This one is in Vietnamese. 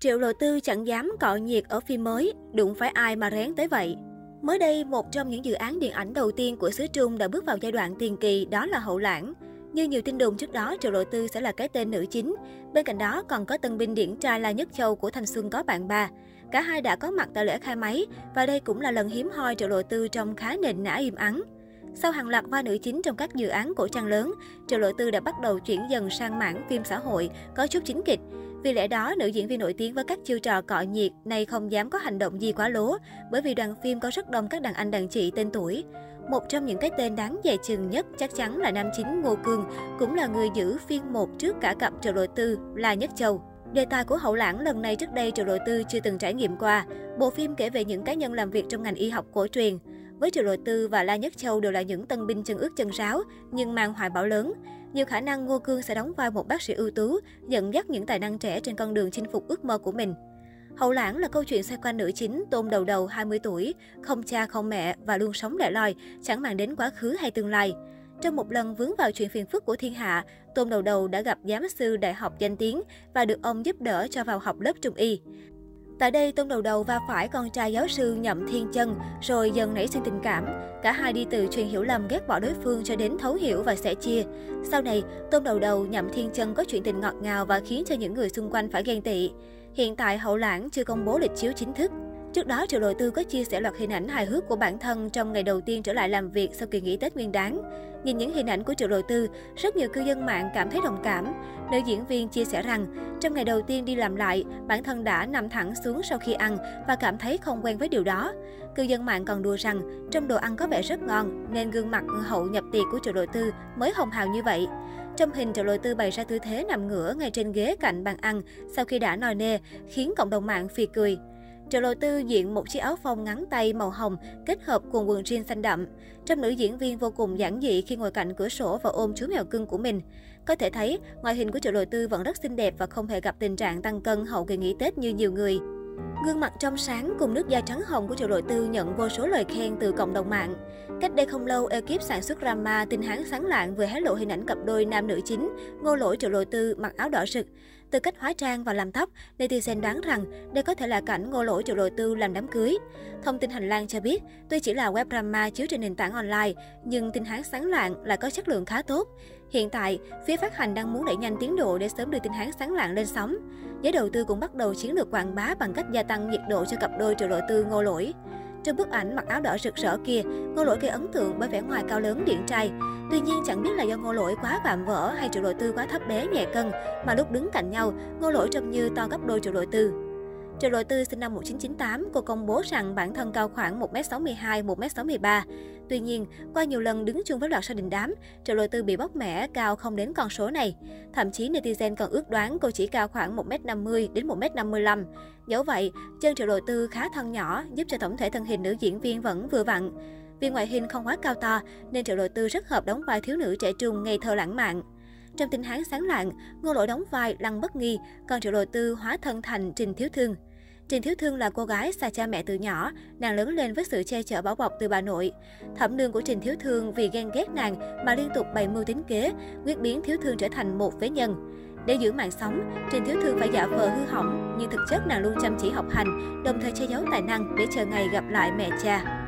Triệu Lộ Tư chẳng dám cọ nhiệt ở phim mới, đụng phải ai mà rén tới vậy. Mới đây, một trong những dự án điện ảnh đầu tiên của xứ Trung đã bước vào giai đoạn tiền kỳ đó là Hậu Lãng. Như nhiều tin đồn trước đó, Triệu Lộ Tư sẽ là cái tên nữ chính. Bên cạnh đó còn có tân binh điển trai La Nhất Châu của Thanh Xuân có bạn ba. Cả hai đã có mặt tại lễ khai máy và đây cũng là lần hiếm hoi Triệu Lộ Tư trong khá nền nã im ắng. Sau hàng loạt vai nữ chính trong các dự án cổ trang lớn, Triệu Lộ Tư đã bắt đầu chuyển dần sang mảng phim xã hội, có chút chính kịch. Vì lẽ đó, nữ diễn viên nổi tiếng với các chiêu trò cọ nhiệt này không dám có hành động gì quá lố, bởi vì đoàn phim có rất đông các đàn anh đàn chị tên tuổi. Một trong những cái tên đáng dè chừng nhất chắc chắn là nam chính Ngô Cương, cũng là người giữ phiên một trước cả cặp Triệu Lộ Tư là Nhất Châu. Đề tài của Hậu Lãng lần này trước đây Triệu Lộ Tư chưa từng trải nghiệm qua. Bộ phim kể về những cá nhân làm việc trong ngành y học cổ truyền. Với Triệu Lộ Tư và La Nhất Châu đều là những tân binh chân ướt chân ráo, nhưng mang hoài bão lớn. Nhiều khả năng Ngô Cương sẽ đóng vai một bác sĩ ưu tú, dẫn dắt những tài năng trẻ trên con đường chinh phục ước mơ của mình. Hậu Lãng là câu chuyện xoay quanh nữ chính Tôn Đầu Đầu 20 tuổi, không cha không mẹ và luôn sống lẻ loi, chẳng mang đến quá khứ hay tương lai. Trong một lần vướng vào chuyện phiền phức của thiên hạ, Tôn Đầu Đầu đã gặp giám sư đại học danh tiếng và được ông giúp đỡ cho vào học lớp trung y. Tại đây, Tôn Đầu Đầu va phải con trai giáo sư Nhậm Thiên Chân, rồi dần nảy sinh tình cảm. Cả hai đi từ chuyện hiểu lầm ghét bỏ đối phương cho đến thấu hiểu và sẻ chia. Sau này, Tôn Đầu Đầu, Nhậm Thiên Chân có chuyện tình ngọt ngào và khiến cho những người xung quanh phải ghen tị. Hiện tại, Hậu Lãng chưa công bố lịch chiếu chính thức. Trước đó, Triệu Đội Tư có chia sẻ loạt hình ảnh hài hước của bản thân trong ngày đầu tiên trở lại làm việc sau kỳ nghỉ Tết Nguyên đán. Nhìn những hình ảnh của Triệu Đội Tư, rất nhiều cư dân mạng cảm thấy đồng cảm. Nữ diễn viên chia sẻ rằng, trong ngày đầu tiên đi làm lại, bản thân đã nằm thẳng xuống sau khi ăn và cảm thấy không quen với điều đó. Cư dân mạng còn đùa rằng, trong đồ ăn có vẻ rất ngon, nên gương mặt hậu nhập tiệc của Triệu Đội Tư mới hồng hào như vậy. Trong hình, Triệu Lộ Tư bày ra tư thế nằm ngửa ngay trên ghế cạnh bàn ăn sau khi đã no nê, khiến cộng đồng mạng phì cười. Triệu Lộ Tư diện một chiếc áo phông ngắn tay màu hồng kết hợp cùng quần jean xanh đậm. Trong nữ diễn viên vô cùng giản dị khi ngồi cạnh cửa sổ và ôm chú mèo cưng của mình. Có thể thấy, ngoại hình của Triệu Lộ Tư vẫn rất xinh đẹp và không hề gặp tình trạng tăng cân hậu kỳ nghỉ Tết như nhiều người. Gương mặt trong sáng cùng nước da trắng hồng của Triệu Lộ Tư nhận vô số lời khen từ cộng đồng mạng. Cách đây không lâu, ekip sản xuất drama Tin Hán Sáng Lạng vừa hé lộ hình ảnh cặp đôi nam nữ chính, Ngô Lỗi Triệu Lộ Tư mặc áo đỏ rực. Từ cách hóa trang và làm tóc, netizen đoán rằng đây có thể là cảnh Ngô Lỗi Triệu đầu Tư làm đám cưới. Thông tin hành lang cho biết, tuy chỉ là web drama chiếu trên nền tảng online, nhưng tin Hán Sáng Lạng lại có chất lượng khá tốt. Hiện tại, phía phát hành đang muốn đẩy nhanh tiến độ để sớm đưa tin Hán Sáng Lạng lên sóng. Giới đầu tư cũng bắt đầu chiến lược quảng bá bằng cách gia tăng nhiệt độ cho cặp đôi Triệu Lộ Tư Ngô Lỗi. Trong bức ảnh mặc áo đỏ rực rỡ kia, Ngô Lỗi gây ấn tượng bởi vẻ ngoài cao lớn điển trai. Tuy nhiên chẳng biết là do Ngô Lỗi quá vạm vỡ hay Triệu Đội Tư quá thấp bé nhẹ cân, mà lúc đứng cạnh nhau, Ngô Lỗi trông như to gấp đôi Triệu Đội Tư. Triệu Đội Tư sinh năm 1998, cô công bố rằng bản thân cao khoảng 1m62, 1m63. Tuy nhiên, qua nhiều lần đứng chung với loạt sao đình đám, Triệu Lộ Tư bị bóc mẻ cao không đến con số này. Thậm chí netizen còn ước đoán cô chỉ cao khoảng 1m50 đến 1m55. Dẫu vậy, chân Triệu Lộ Tư khá thân nhỏ, giúp cho tổng thể thân hình nữ diễn viên vẫn vừa vặn. Vì ngoại hình không quá cao to, nên Triệu Lộ Tư rất hợp đóng vai thiếu nữ trẻ trung ngây thơ lãng mạn. Trong tình hán sáng lạng, Ngô Lỗi đóng vai Lăng Bất Nghi, còn Triệu Lộ Tư hóa thân thành Trình Thiếu Thương. Trình Thiếu Thương là cô gái xa cha mẹ từ nhỏ, nàng lớn lên với sự che chở bảo bọc từ bà nội. Thẩm nương của Trình Thiếu Thương vì ghen ghét nàng mà liên tục bày mưu tính kế, quyết biến Thiếu Thương trở thành một phế nhân. Để giữ mạng sống, Trình Thiếu Thương phải giả vờ hư hỏng, nhưng thực chất nàng luôn chăm chỉ học hành, đồng thời che giấu tài năng để chờ ngày gặp lại mẹ cha.